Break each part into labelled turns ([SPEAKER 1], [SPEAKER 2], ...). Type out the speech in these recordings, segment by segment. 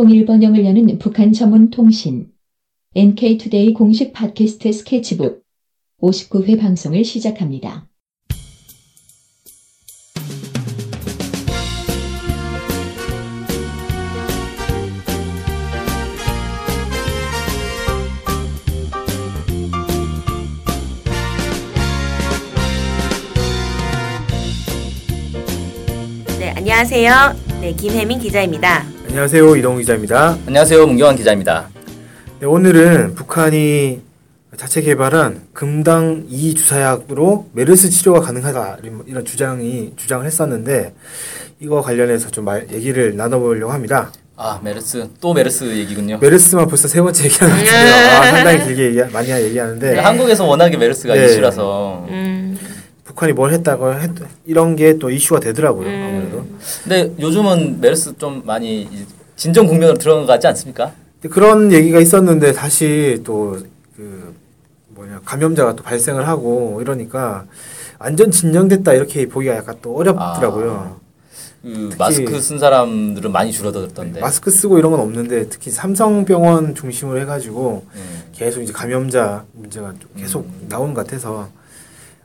[SPEAKER 1] 통일 번영을 여는 북한 전문 통신 NK투데이 공식 팟캐스트 스케치북 59회 방송을 시작합니다.
[SPEAKER 2] 네, 안녕하세요. 네, 김혜민 기자입니다.
[SPEAKER 3] 안녕하세요 이동 기자입니다.
[SPEAKER 4] 안녕하세요. 문경환 기자입니다.
[SPEAKER 3] 네, 오늘은 북한이 자체 개발한 금당 2 주사약으로 메르스 치료가 가능하다 이런 주장이 주장을 했었는데 이거 관련해서 좀 말, 얘기를 나눠보려고 합니다.
[SPEAKER 4] 아 메르스 또 메르스 얘기군요.
[SPEAKER 3] 메르스만 벌써 세 번째 얘기하는 것 같은데요. 아, 상당히 길게 얘기, 많이 얘기하는데
[SPEAKER 4] 네, 한국에서 워낙에 메르스가
[SPEAKER 3] 네.
[SPEAKER 4] 이슈라서.
[SPEAKER 2] 음,
[SPEAKER 3] 북한이 뭘 했다고 했, 이런 게 또 이슈가 되더라고요.
[SPEAKER 2] 음.
[SPEAKER 3] 아무래도.
[SPEAKER 4] 근데 요즘은 메르스 좀 많이 진정 국면으로 들어간 것 같지 않습니까?
[SPEAKER 3] 그런 얘기가 있었는데 다시 또 그 뭐냐 감염자가 또 발생을 하고 이러니까 완전 진정됐다 이렇게 보기가 약간 또 어렵더라고요.
[SPEAKER 4] 그 마스크 쓴 사람들은 많이 줄어들었던데.
[SPEAKER 3] 마스크 쓰고 이런 건 없는데 특히 삼성병원 중심으로 해가지고
[SPEAKER 4] 네.
[SPEAKER 3] 계속 이제 감염자 문제가 좀 계속
[SPEAKER 4] 음.
[SPEAKER 3] 나오는 것 같아서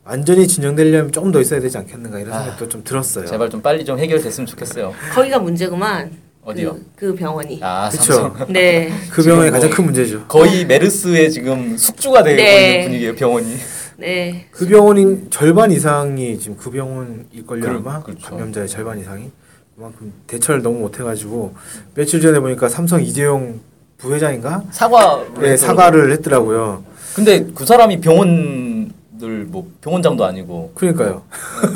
[SPEAKER 3] 완전히 진정되려면 조금 더 있어야 되지 않겠는가 이런
[SPEAKER 4] 아,
[SPEAKER 3] 생각도 좀 들었어요.
[SPEAKER 4] 제발 좀 빨리 좀 해결됐으면 좋겠어요.
[SPEAKER 2] 거기가 문제구만.
[SPEAKER 4] 어디요?
[SPEAKER 2] 그, 그 병원이.
[SPEAKER 4] 아. 삼성.
[SPEAKER 2] 네.
[SPEAKER 3] 그 병원이 가장 뭐큰 문제죠.
[SPEAKER 4] 거의 메르스의 지금 숙주가 되고
[SPEAKER 2] 네.
[SPEAKER 4] 있는 분위기예요 병원이.
[SPEAKER 2] 네.
[SPEAKER 3] 그 병원인 절반 이상이 지금 그 병원일 걸요
[SPEAKER 4] 그렇-
[SPEAKER 3] 아마
[SPEAKER 4] 그렇죠.
[SPEAKER 3] 감염자의 절반 이상이 그만큼 대처를 너무 못해가지고 며칠 전에 보니까 삼성 이재용 부회장인가
[SPEAKER 4] 사과.
[SPEAKER 3] 네, 사과를 했더라고요.
[SPEAKER 4] 근데 그 사람이 병원 들뭐 병원장도 아니고
[SPEAKER 3] 그러니까요.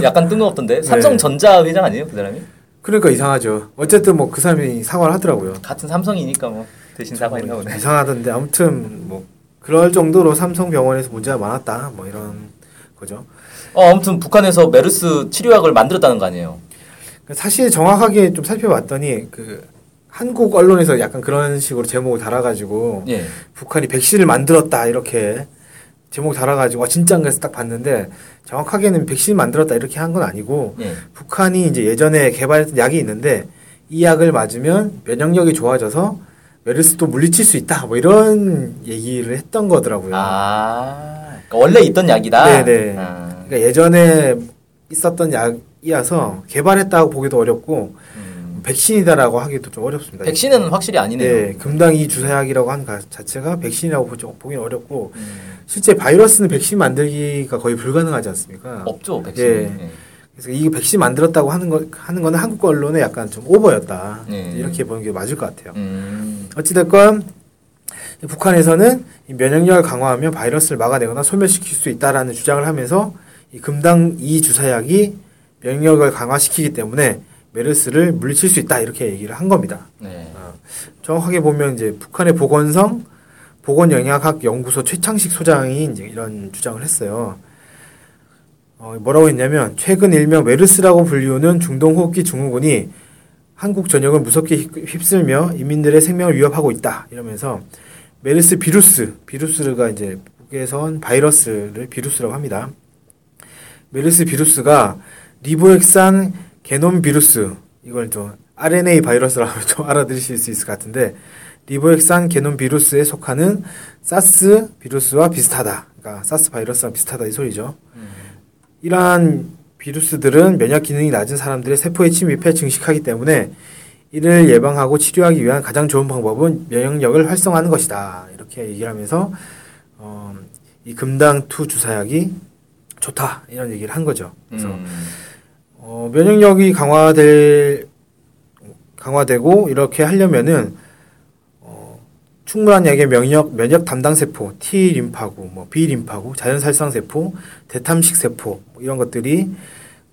[SPEAKER 4] 약간
[SPEAKER 3] 네.
[SPEAKER 4] 뜬금없던데 삼성전자 회장 아니에요 그 사람이?
[SPEAKER 3] 그러니까 이상하죠. 어쨌든 뭐 그 사람이 사과를 하더라고요.
[SPEAKER 4] 같은 삼성이니까 뭐 대신 사과했나 보네.
[SPEAKER 3] 이상하던데 아무튼 뭐 그럴 정도로 삼성 병원에서 문제가 많았다 뭐 이런 거죠.
[SPEAKER 4] 어, 아무튼 북한에서 메르스 치료약을 만들었다는 거 아니에요?
[SPEAKER 3] 사실 정확하게 좀 살펴봤더니 그 한국 언론에서 약간 그런 식으로 제목을 달아가지고
[SPEAKER 4] 예.
[SPEAKER 3] 북한이 백신을 만들었다 이렇게 제목 달아가지고 어, 진짜인가 해서 딱 봤는데 정확하게는 백신 만들었다 이렇게 한 건 아니고
[SPEAKER 4] 예.
[SPEAKER 3] 북한이 이제 예전에 개발했던 약이 있는데 이 약을 맞으면 면역력이 좋아져서 메르스도 물리칠 수 있다 뭐 이런 얘기를 했던 거더라고요.
[SPEAKER 4] 아, 그러니까 원래 있던 약이다.
[SPEAKER 3] 네네.
[SPEAKER 4] 아,
[SPEAKER 3] 그러니까 예전에 있었던 약이어서 개발했다고 보기도 어렵고
[SPEAKER 4] 음.
[SPEAKER 3] 백신이다라고 하기도 좀 어렵습니다.
[SPEAKER 4] 백신은 확실히 아니네요.
[SPEAKER 3] 네, 금당이 주사약이라고 한 가- 자체가 백신이라고 보기- 보기는 어렵고
[SPEAKER 4] 음.
[SPEAKER 3] 실제 바이러스는 백신 만들기가 거의 불가능하지 않습니까?
[SPEAKER 4] 없죠 백신.
[SPEAKER 3] 예.
[SPEAKER 4] 예.
[SPEAKER 3] 그래서 이 백신 만들었다고 하는 거 하는 거는 한국 언론에 약간 좀 오버였다
[SPEAKER 4] 네.
[SPEAKER 3] 이렇게 보는 게 맞을 것 같아요.
[SPEAKER 4] 음.
[SPEAKER 3] 어찌됐건 북한에서는 이 면역력을 강화하면 바이러스를 막아내거나 소멸시킬 수 있다라는 주장을 하면서 이 금당 2 주사약이 면역력을 강화시키기 때문에 메르스를 물리칠 수 있다 이렇게 얘기를 한 겁니다.
[SPEAKER 4] 네.
[SPEAKER 3] 정확하게 보면 이제 북한의 보건성 보건영양학 연구소 최창식 소장이 이제 이런 주장을 했어요. 어, 뭐라고 했냐면 최근 일명 메르스라고 불리우는 중동호흡기 증후군이 한국 전역을 무섭게 휩- 휩쓸며 인민들의 생명을 위협하고 있다 이러면서 메르스 비루스 비루스가 이제 북에선 바이러스를 비루스라고 합니다. 메르스 비루스가 리보핵산 게놈 비루스 이걸 좀 RNA 바이러스라고 좀 알아들으실 수 있을 것 같은데 리보핵산 게놈 비루스에 속하는 사스 비루스와 비슷하다. 그러니까 사스 바이러스랑 비슷하다 이 소리죠. 이러한 비루스들은 면역 기능이 낮은 사람들의 세포에 침입해 증식하기 때문에 이를 예방하고 치료하기 위한 가장 좋은 방법은 면역력을 활성화하는 것이다. 이렇게 얘기를 하면서 어, 이 금당 two 주사약이 좋다 이런 얘기를 한 거죠. 그래서
[SPEAKER 4] 음.
[SPEAKER 3] 어, 면역력이 강화될 강화되고 이렇게 하려면은 어, 충분한 양의 면역 면역 담당 세포, T 림파구, 뭐 B 림파구, 자연 살상 세포, 대탐식 세포 뭐 이런 것들이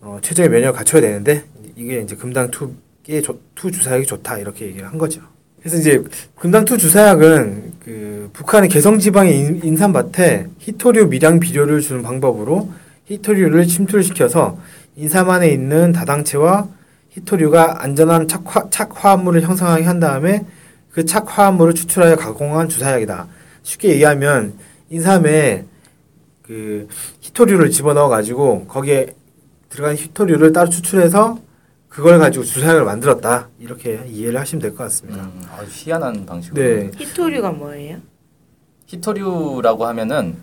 [SPEAKER 3] 어, 최적의 면역을 갖춰야 되는데 이게 이제 금당 two의 two 주사약이 좋다 이렇게 얘기를 한 거죠. 그래서 이제 금당 two 주사약은 그 북한의 개성 지방의 인- 인삼밭에 희토류 미량 비료를 주는 방법으로 희토류를 침투를 시켜서 인삼 안에 있는 다당체와 희토류가 안전한 착화, 착화합물을 형성하게 한 다음에 그 착화합물을 추출하여 가공한 주사약이다. 쉽게 얘기하면 인삼에 그 희토류를 집어넣어 가지고 거기에 들어간 희토류를 따로 추출해서 그 그걸 가지고 주사약을 만들었다 이렇게 이해를 하시면 될 것 같습니다.
[SPEAKER 4] 음, 아주 희한한 방식으로.
[SPEAKER 3] 네,
[SPEAKER 2] 히토류가 뭐예요?
[SPEAKER 4] 히토류라고 하면은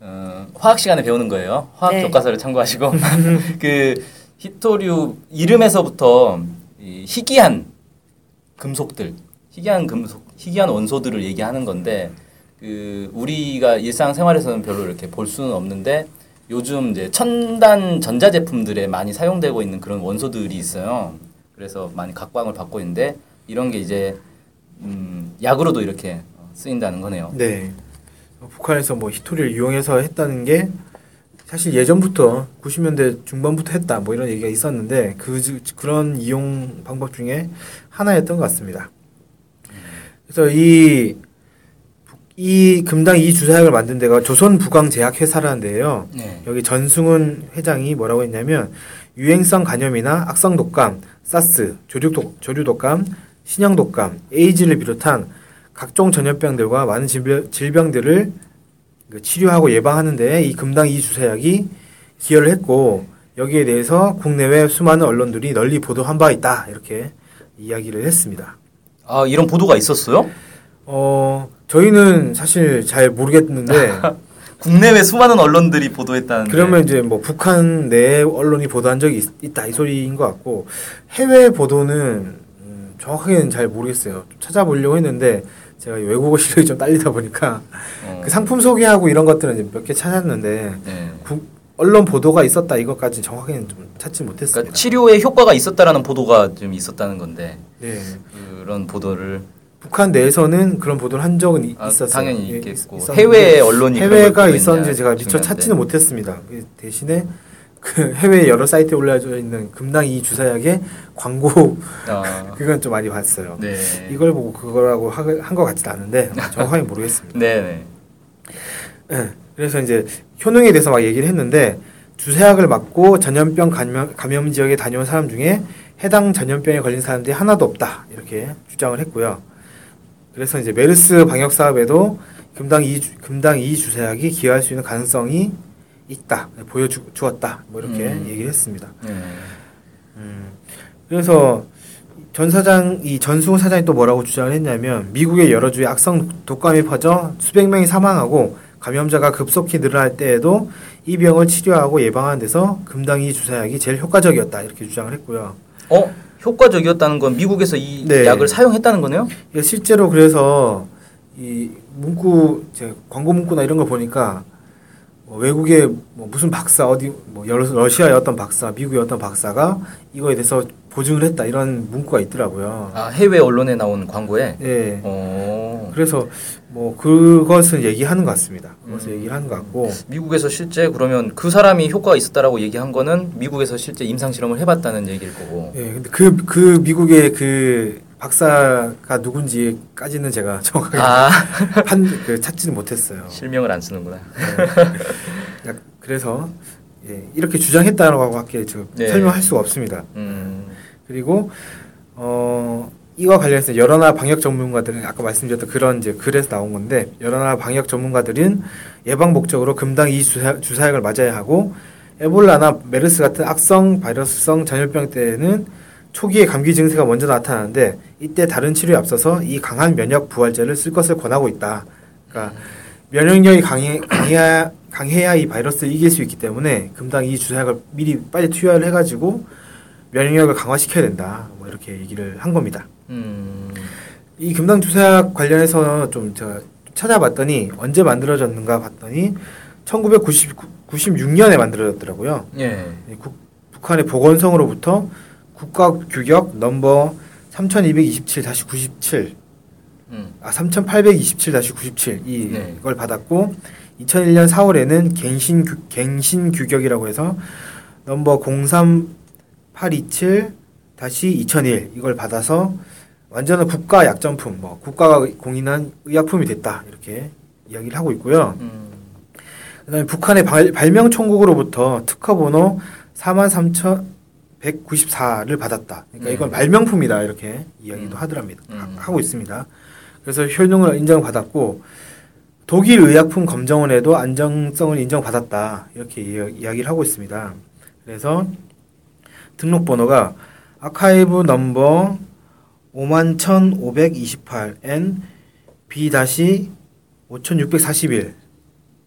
[SPEAKER 4] 어, 화학 시간에 배우는 거예요. 화학
[SPEAKER 2] 네.
[SPEAKER 4] 교과서를 참고하시고 그 히토류 이름에서부터 이 희귀한 금속들, 희귀한 금속, 희귀한 원소들을 얘기하는 건데 그 우리가 일상 생활에서는 별로 이렇게 볼 수는 없는데 요즘 이제 첨단 전자 제품들에 많이 사용되고 있는 그런 원소들이 있어요. 그래서 많이 각광을 받고 있는데 이런 게 이제 음, 약으로도 이렇게 쓰인다는 거네요.
[SPEAKER 3] 네. 북한에서 뭐 히토리를 이용해서 했다는 게 사실 예전부터 90년대 중반부터 했다 뭐 이런 얘기가 있었는데 그 그런 이용 방법 중에 하나였던 것 같습니다. 그래서 이, 이 금당 이 주사약을 만든 데가 조선 부강 제약 회사라는 데예요.
[SPEAKER 4] 네.
[SPEAKER 3] 여기 전승훈 회장이 뭐라고 했냐면 유행성 간염이나 악성 독감, 사스, 조류, 독, 조류 독감, 신형 독감, 에이즈를 비롯한 각종 전염병들과 많은 질병, 질병들을 그 치료하고 예방하는데 이 금당 이 주사약이 기여를 했고 여기에 대해서 국내외 수많은 언론들이 널리 보도한 바 있다 이렇게 이야기를 했습니다.
[SPEAKER 4] 아 이런 보도가 있었어요?
[SPEAKER 3] 어 저희는 사실 잘 모르겠는데
[SPEAKER 4] 국내외 수많은 언론들이 보도했다는데.
[SPEAKER 3] 그러면 이제 뭐 북한 내 언론이 보도한 적이 있, 다이 소리인 것 같고 해외 보도는 음, 정확하게는 잘 모르겠어요. 좀 찾아보려고 했는데 제가 외국어 실력이 좀 딸리다 보니까
[SPEAKER 4] 어,
[SPEAKER 3] 그 상품 소개하고 이런 것들은 몇 개 찾았는데
[SPEAKER 4] 네.
[SPEAKER 3] 국- 언론 보도가 있었다 이것까지 정확하게는 좀 찾지 못했습니다.
[SPEAKER 4] 그러니까 치료에 효과가 있었다라는 보도가 좀 있었다는 건데
[SPEAKER 3] 네.
[SPEAKER 4] 그런 보도를
[SPEAKER 3] 북한 내에서는 그런 보도를 한 적은 이-
[SPEAKER 4] 아,
[SPEAKER 3] 있었어요.
[SPEAKER 4] 당연히
[SPEAKER 3] 예,
[SPEAKER 4] 있겠고 해외 언론이
[SPEAKER 3] 해외가 있었는지 제가 미처
[SPEAKER 4] 중요한데.
[SPEAKER 3] 찾지는 못했습니다. 그 대신에 그 해외 여러 사이트에 올라져 있는 금당 이 주사약의 광고
[SPEAKER 4] 아,
[SPEAKER 3] 그건 좀 많이 봤어요.
[SPEAKER 4] 네.
[SPEAKER 3] 이걸 보고 그거라고 한 것 같지는 않은데 정확하게 모르겠습니다.
[SPEAKER 4] 네네.
[SPEAKER 3] 예, 그래서 이제 효능에 대해서 막 얘기를 했는데 주사약을 맞고 전염병 감염, 감염 지역에 다녀온 사람 중에 해당 전염병에 걸린 사람들이 하나도 없다 이렇게 주장을 했고요. 그래서 이제 메르스 방역 사업에도 금당 이 주- 금당 이 주사약이 기여할 수 있는 가능성이 있다 보여주었다 뭐 이렇게
[SPEAKER 4] 음.
[SPEAKER 3] 얘기를 했습니다.
[SPEAKER 4] 네.
[SPEAKER 3] 그래서 전 사장 이 전승우 사장이 또 뭐라고 주장을 했냐면 미국의 여러 주에 악성 독감이 퍼져 수백 명이 사망하고 감염자가 급속히 늘어날 때에도 이 병을 치료하고 예방하는 데서 금당이 주사약이 제일 효과적이었다 이렇게 주장을 했고요.
[SPEAKER 4] 어 효과적이었다는 건 미국에서 이
[SPEAKER 3] 네.
[SPEAKER 4] 약을 사용했다는 거네요?
[SPEAKER 3] 이게 실제로 그래서 이 문구 제 광고 문구나 이런 거 보니까 뭐 외국의 뭐 무슨 박사 어디 뭐 러시아의 어떤 박사, 미국의 어떤 박사가 이거에 대해서 보증을 했다 이런 문구가 있더라고요.
[SPEAKER 4] 아 해외 언론에 나온 광고에.
[SPEAKER 3] 예.
[SPEAKER 4] 어.
[SPEAKER 3] 그래서 뭐 그것을 얘기하는 것 같습니다. 그것을
[SPEAKER 4] 음.
[SPEAKER 3] 얘기를 하는 것 같고
[SPEAKER 4] 미국에서 실제 그러면 그 사람이 효과가 있었다라고 얘기한 거는 미국에서 실제 임상 실험을 해봤다는 얘기일 거고.
[SPEAKER 3] 예 근데 그그 미국의 그 박사가 누군지까지는 제가 정확하게
[SPEAKER 4] 아
[SPEAKER 3] 한그 찾지는 못했어요.
[SPEAKER 4] 실명을 안 쓰는구나.
[SPEAKER 3] 그러니까 그래서 예, 이렇게 주장했다라고 밖에 지금
[SPEAKER 4] 네.
[SPEAKER 3] 설명할 수가 없습니다.
[SPEAKER 4] 음.
[SPEAKER 3] 그리고 어 이와 관련해서 여러 나라 방역 전문가들은 아까 말씀드렸던 그런 이제 글에서 나온 건데 여러 나라 방역 전문가들은 예방 목적으로 금당 이 주사, 주사약을 맞아야 하고 에볼라나 메르스 같은 악성 바이러스성 전염병 때에는 초기에 감기 증세가 먼저 나타나는데 이때 다른 치료에 앞서서 이 강한 면역 부활제를 쓸 것을 권하고 있다. 그러니까 면역력이 강해, 강해야, 강해야 이 바이러스를 이길 수 있기 때문에 금당 이 주사약을 미리 빨리 투여를 해가지고 면역력을 강화시켜야 된다. 뭐 이렇게 얘기를 한 겁니다.
[SPEAKER 4] 음.
[SPEAKER 3] 이 금당 주사약 관련해서 좀 제가 찾아봤더니 언제 만들어졌는가 봤더니 1996년에 만들어졌더라고요.
[SPEAKER 4] 예.
[SPEAKER 3] 북한의 보건성으로부터 국가 규격 넘버 3227-97
[SPEAKER 4] 음.
[SPEAKER 3] 아 3827-97이
[SPEAKER 4] 네.
[SPEAKER 3] 이걸 받았고 2001년 4월에는 갱신 규, 갱신 규격이라고 해서 넘버 03827-2001 이걸 받아서 완전한 국가 약정품 뭐 국가가 공인한 의약품이 됐다 이렇게 이야기를 하고 있고요.
[SPEAKER 4] 음.
[SPEAKER 3] 그다음에 북한의 발, 발명 총국으로부터 특허 번호 43,194를 받았다. 그러니까
[SPEAKER 4] 네.
[SPEAKER 3] 이건 발명품이다 이렇게 이야기도
[SPEAKER 4] 음.
[SPEAKER 3] 하더랍니다.
[SPEAKER 4] 음.
[SPEAKER 3] 하- 하고 있습니다. 그래서 효능을 인정받았고 독일 의약품 검정원에도 안정성을 인정받았다 이렇게 이야- 이야기를 하고 있습니다. 그래서 등록 번호가 아카이브 넘버 51,528N B-5641.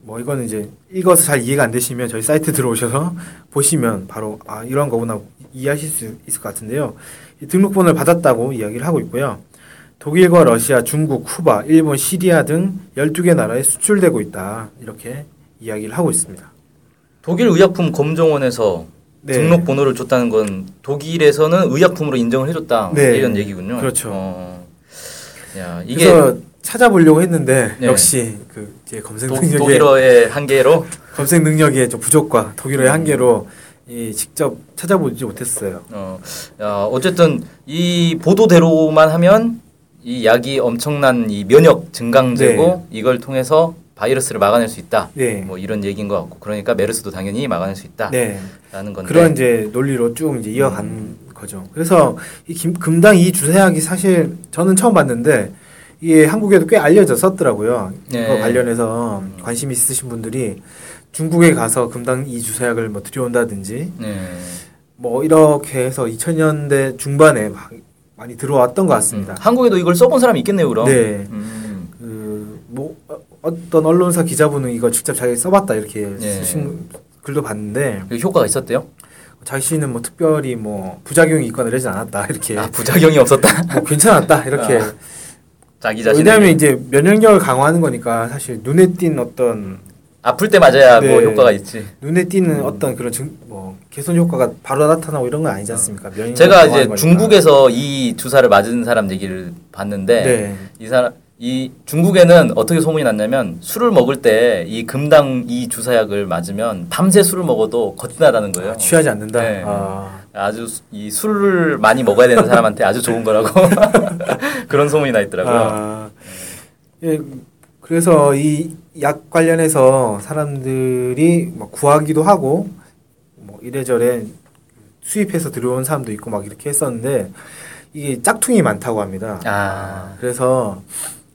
[SPEAKER 3] 뭐 이거는 이제 읽어서 잘 이해가 안 되시면 저희 사이트 들어오셔서 보시면 바로 아 이런 거구나 이해하실 수 있을 것 같은데요. 이 등록번호를 받았다고 이야기를 하고 있고요. 독일과 러시아, 중국, 쿠바, 일본, 시리아 등 12개 나라에 수출되고 있다. 이렇게 이야기를 하고 있습니다.
[SPEAKER 4] 독일 의약품 검정원에서
[SPEAKER 3] 네.
[SPEAKER 4] 등록 번호를 줬다는 건 독일에서는 의약품으로 인정을 해줬다
[SPEAKER 3] 네.
[SPEAKER 4] 이런 얘기군요.
[SPEAKER 3] 그렇죠.
[SPEAKER 4] 어. 야 이게
[SPEAKER 3] 그래서 찾아보려고 했는데
[SPEAKER 4] 네.
[SPEAKER 3] 역시 그 제 검색
[SPEAKER 4] 도,
[SPEAKER 3] 능력에
[SPEAKER 4] 독일어의 한계로
[SPEAKER 3] 검색 능력의 좀 부족과 독일어의
[SPEAKER 4] 음.
[SPEAKER 3] 한계로 이 직접 찾아보지 못했어요.
[SPEAKER 4] 어, 야, 어쨌든 이 보도대로만 하면 이 약이 엄청난 이 면역 증강제고
[SPEAKER 3] 네.
[SPEAKER 4] 이걸 통해서 바이러스를 막아낼 수 있다.
[SPEAKER 3] 네.
[SPEAKER 4] 뭐 이런 얘기인 것 같고 그러니까 메르스도 당연히 막아낼 수 있다라는
[SPEAKER 3] 네.
[SPEAKER 4] 건데
[SPEAKER 3] 그런 이제 논리로 쭉 이제 이어간
[SPEAKER 4] 음.
[SPEAKER 3] 거죠. 그래서 이 김, 금당 이 주사약이 사실 저는 처음 봤는데 이게 한국에도 꽤 알려졌었더라고요.
[SPEAKER 4] 네.
[SPEAKER 3] 이거 관련해서 관심 있으신 분들이 중국에 가서 금당 이 주사약을 뭐 들여온다든지
[SPEAKER 4] 네.
[SPEAKER 3] 뭐 이렇게 해서 2000년대 중반에 막 많이 들어왔던 것
[SPEAKER 4] 음,
[SPEAKER 3] 같습니다.
[SPEAKER 4] 한국에도 이걸 써본 사람이 있겠네요, 그럼.
[SPEAKER 3] 네.
[SPEAKER 4] 음.
[SPEAKER 3] 그뭐 어떤 언론사 기자분은 이거 직접 자기 써봤다 이렇게
[SPEAKER 4] 네.
[SPEAKER 3] 쓰신 글도 봤는데
[SPEAKER 4] 그 효과가 있었대요?
[SPEAKER 3] 자신은 뭐 특별히 뭐 부작용이 있거나 이러지 않았다 이렇게
[SPEAKER 4] 아 부작용이 없었다.
[SPEAKER 3] 뭐 괜찮았다 이렇게
[SPEAKER 4] 아, 자기 자신.
[SPEAKER 3] 왜냐하면 이제 면역력을 강화하는 거니까 사실 눈에 띈 어떤
[SPEAKER 4] 아플 때 맞아야 뭐
[SPEAKER 3] 네.
[SPEAKER 4] 효과가 있지.
[SPEAKER 3] 눈에 띄는
[SPEAKER 4] 음.
[SPEAKER 3] 어떤 그런 증, 뭐 개선 효과가 바로 나타나고 이런 건 아니지 않습니까? 면역력
[SPEAKER 4] 제가 이제
[SPEAKER 3] 거니까.
[SPEAKER 4] 중국에서 이 주사를 맞은 사람 얘기를 봤는데
[SPEAKER 3] 네.
[SPEAKER 4] 이 사람 이 중국에는 어떻게 소문이 났냐면 술을 먹을 때 이 금당 이 주사약을 맞으면 밤새 술을 먹어도 거뜬하다는 거예요.
[SPEAKER 3] 아, 취하지 않는다.
[SPEAKER 4] 네.
[SPEAKER 3] 아,
[SPEAKER 4] 아주 수- 이 술을 많이 먹어야 되는 사람한테 아주 좋은 거라고 그런 소문이 나 있더라고요.
[SPEAKER 3] 아, 예, 그래서 이 약 관련해서 사람들이 뭐 구하기도 하고 뭐 이래저래 수입해서 들어온 사람도 있고 막 이렇게 했었는데 이게 짝퉁이 많다고 합니다.
[SPEAKER 4] 아,
[SPEAKER 3] 그래서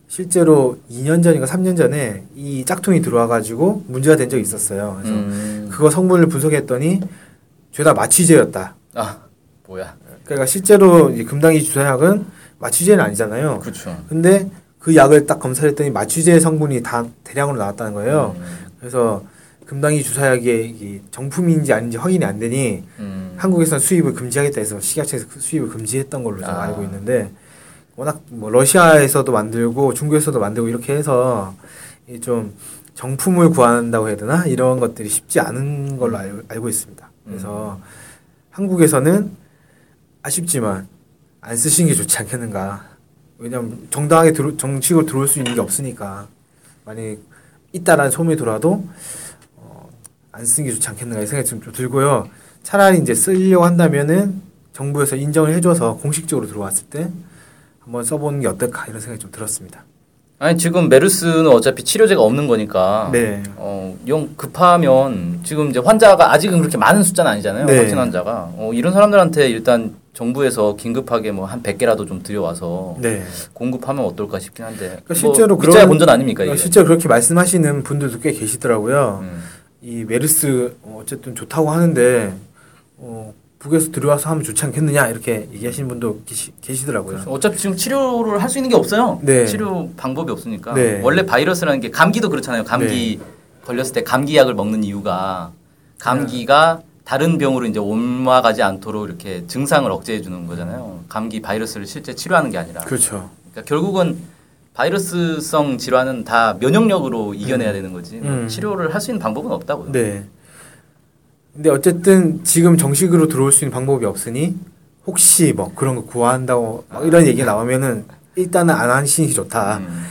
[SPEAKER 3] 실제로 2년 전인가 3년 전에 이 짝퉁이 들어와가지고 문제가 된 적이 있었어요. 그래서
[SPEAKER 4] 음.
[SPEAKER 3] 그거 성분을 분석했더니 죄다 마취제였다.
[SPEAKER 4] 아 뭐야?
[SPEAKER 3] 그러니까 실제로 이 금당이 주사약은 마취제는 아니잖아요.
[SPEAKER 4] 그렇죠.
[SPEAKER 3] 근데 그 약을 딱 검사를 했더니 마취제 성분이 다 대량으로 나왔다는 거예요.
[SPEAKER 4] 음,
[SPEAKER 3] 그래서 금당이 주사약이 이 정품인지 아닌지 확인이 안 되니
[SPEAKER 4] 음.
[SPEAKER 3] 한국에서는 수입을 금지하겠다 해서 식약청에서 그 수입을 금지했던 걸로 제가
[SPEAKER 4] 아.
[SPEAKER 3] 알고 있는데 워낙 뭐 러시아에서도 만들고 중국에서도 만들고 이렇게 해서 이좀 정품을 구한다고 해야 되나 이런 것들이 쉽지 않은 걸로 알, 알고 있습니다. 그래서 한국에서는 아쉽지만 안 쓰시는 게 좋지 않겠는가. 왜냐면 정당하게 들어, 정식으로 들어올 수 있는 게 없으니까 만약 있다라는 소문이 돌아도 어, 안 쓰는 게 좋지 않겠는가 이 생각이 좀, 좀 들고요. 차라리 이제 쓰려고 한다면은 정부에서 인정을 해줘서 공식적으로 들어왔을 때 한번 써보는 게 어떨까 이런 생각이 좀 들었습니다.
[SPEAKER 4] 아니 지금 메르스는 어차피 치료제가 없는 거니까
[SPEAKER 3] 네.
[SPEAKER 4] 어, 영 급하면 지금 이제 환자가 아직은 그렇게 많은 숫자는 아니잖아요.
[SPEAKER 3] 네.
[SPEAKER 4] 확진 환자가. 어, 이런 사람들한테 일단 정부에서 긴급하게 뭐 한 100개라도 좀 들여와서
[SPEAKER 3] 네.
[SPEAKER 4] 공급하면 어떨까 싶긴 한데.
[SPEAKER 3] 그러니까 실제로
[SPEAKER 4] 뭐 믿자야
[SPEAKER 3] 그런-
[SPEAKER 4] 본전 아닙니까 이게.
[SPEAKER 3] 실제로 그렇게 말씀하시는 분들도 꽤 계시더라고요.
[SPEAKER 4] 음.
[SPEAKER 3] 이 메르스 어, 어쨌든 좋다고 하는데 어, 북에서 들어와서 하면 좋지 않겠느냐 이렇게 얘기하시는 분도 계시, 계시더라고요.
[SPEAKER 4] 어차피 지금 치료를 할 수 있는 게 없어요.
[SPEAKER 3] 네.
[SPEAKER 4] 치료 방법이 없으니까.
[SPEAKER 3] 네.
[SPEAKER 4] 원래 바이러스라는 게 감기도 그렇잖아요. 감기 걸렸을 때 감기약을 먹는 이유가 감기가 다른 병으로 이제 옮아가지 않도록 이렇게 증상을 억제해 주는 거잖아요. 감기 바이러스를 실제 치료하는 게 아니라.
[SPEAKER 3] 그렇죠.
[SPEAKER 4] 그러니까 결국은 바이러스성 질환은 다 면역력으로 이겨내야 되는 거지. 뭐
[SPEAKER 3] 음.
[SPEAKER 4] 치료를 할 수 있는 방법은 없다고요.
[SPEAKER 3] 네. 근데 어쨌든 지금 정식으로 들어올 수 있는 방법이 없으니 혹시 뭐 그런 거 구한다고 막 이런 얘기가 나오면은 일단은 안 하시는 게 좋다.
[SPEAKER 4] 음.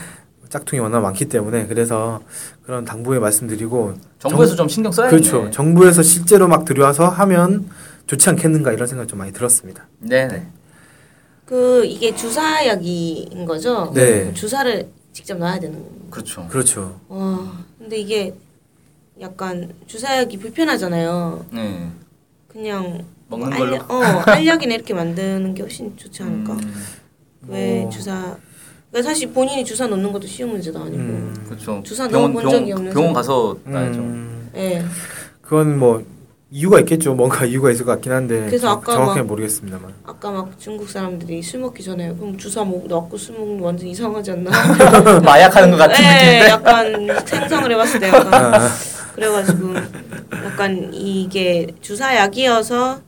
[SPEAKER 3] 짝퉁이 워낙 많기 때문에 그래서 그런 당부에 말씀드리고
[SPEAKER 4] 정부에서 좀 신경 써야겠네.
[SPEAKER 3] 그렇죠. 정부에서 실제로 막 들여와서 하면 좋지 않겠는가 이런 생각 좀 많이 들었습니다.
[SPEAKER 4] 네네.
[SPEAKER 5] 그 이게 주사약인 거죠?
[SPEAKER 3] 네.
[SPEAKER 5] 주사를 직접 놔야 되는.
[SPEAKER 4] 그렇죠.
[SPEAKER 3] 그렇죠.
[SPEAKER 5] 와, 근데 이게 약간 주사약이 불편하잖아요.
[SPEAKER 4] 네.
[SPEAKER 5] 그냥
[SPEAKER 4] 먹는
[SPEAKER 5] 뭐
[SPEAKER 4] 걸로.
[SPEAKER 5] 알약, 어, 알약이나 이렇게 만드는 게 훨씬 좋지 않을까?
[SPEAKER 4] 음,
[SPEAKER 5] 왜
[SPEAKER 3] 뭐.
[SPEAKER 5] 주사? 그러니까 사실 본인이 주사 놓는 것도 쉬운 문제도 아니고.
[SPEAKER 3] 음.
[SPEAKER 4] 그렇죠.
[SPEAKER 5] 주사
[SPEAKER 4] 병원
[SPEAKER 5] 넣어본 적이
[SPEAKER 4] 병원
[SPEAKER 5] 없는
[SPEAKER 4] 병원. 가서 놔야죠.
[SPEAKER 3] 음,
[SPEAKER 5] 예.
[SPEAKER 3] 그건 뭐 이유가 있겠죠. 뭔가 이유가 있을 것 같긴 한데
[SPEAKER 5] 그래서
[SPEAKER 3] 정-
[SPEAKER 5] 아까 막-
[SPEAKER 3] 모르겠습니다만.
[SPEAKER 5] 아까 막 중국 사람들이 술 먹기 전에 그럼 주사 뭐 넣고 술 먹는 거 완전 이상하지 않나?
[SPEAKER 4] 마약하는 것 같은
[SPEAKER 5] 네,
[SPEAKER 4] 느낌인데.
[SPEAKER 5] 약간 생성을 해봤을 때 약간 그래가지고 약간 이게 주사약이어서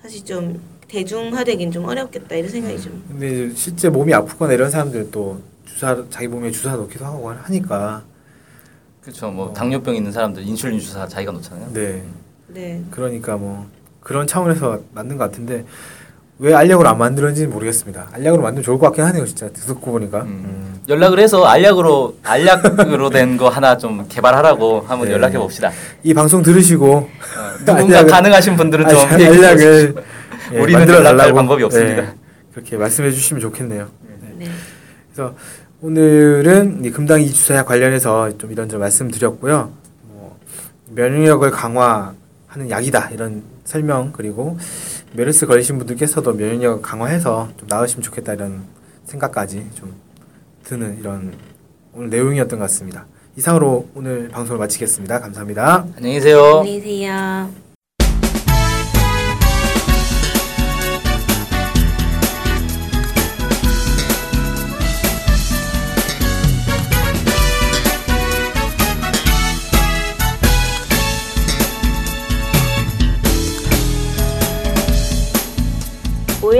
[SPEAKER 5] 사실 좀 대중화되긴 좀 어렵겠다 이런 생각이 좀.
[SPEAKER 3] 근데 실제 몸이 아프거나 이런 사람들 또 주사 자기 몸에 주사 놓기도 하고 하니까
[SPEAKER 4] 그렇죠. 뭐 당뇨병 있는 사람들 인슐린 주사 자기가 놓잖아요.
[SPEAKER 3] 네
[SPEAKER 5] 네.
[SPEAKER 3] 그러니까 뭐 그런 차원에서 맞는 것 같은데 왜 알약으로 안 만들었는지는 모르겠습니다. 알약으로 만들면 좋을 것 같긴 하네요, 진짜 듣고 보니까.
[SPEAKER 4] 음.
[SPEAKER 3] 음.
[SPEAKER 4] 연락을 해서 알약으로 알약으로 된 거 하나 좀 개발하라고 한번
[SPEAKER 3] 네.
[SPEAKER 4] 연락해 봅시다.
[SPEAKER 3] 이 방송 들으시고
[SPEAKER 4] 어, 누군가
[SPEAKER 3] 알약을-
[SPEAKER 4] 가능하신 분들은 좀
[SPEAKER 3] 알-. 알약을 예,
[SPEAKER 4] 우리는
[SPEAKER 3] 만들어 달라고.
[SPEAKER 4] 방법이 없습니다.
[SPEAKER 3] 네, 그렇게 말씀해 주시면 좋겠네요.
[SPEAKER 5] 네.
[SPEAKER 3] 그래서 오늘은 이 금당 이 주사약 관련해서 좀 이런저런 말씀드렸고요. 뭐 면역력을 강화하는 약이다 이런 설명 그리고 메르스 걸리신 분들께서도 면역력을 강화해서 좀 나으시면 좋겠다 이런 생각까지 좀 드는 이런 오늘 내용이었던 것 같습니다. 이상으로 오늘 방송을 마치겠습니다. 감사합니다.
[SPEAKER 4] 안녕히 계세요.
[SPEAKER 5] 안녕히 계세요.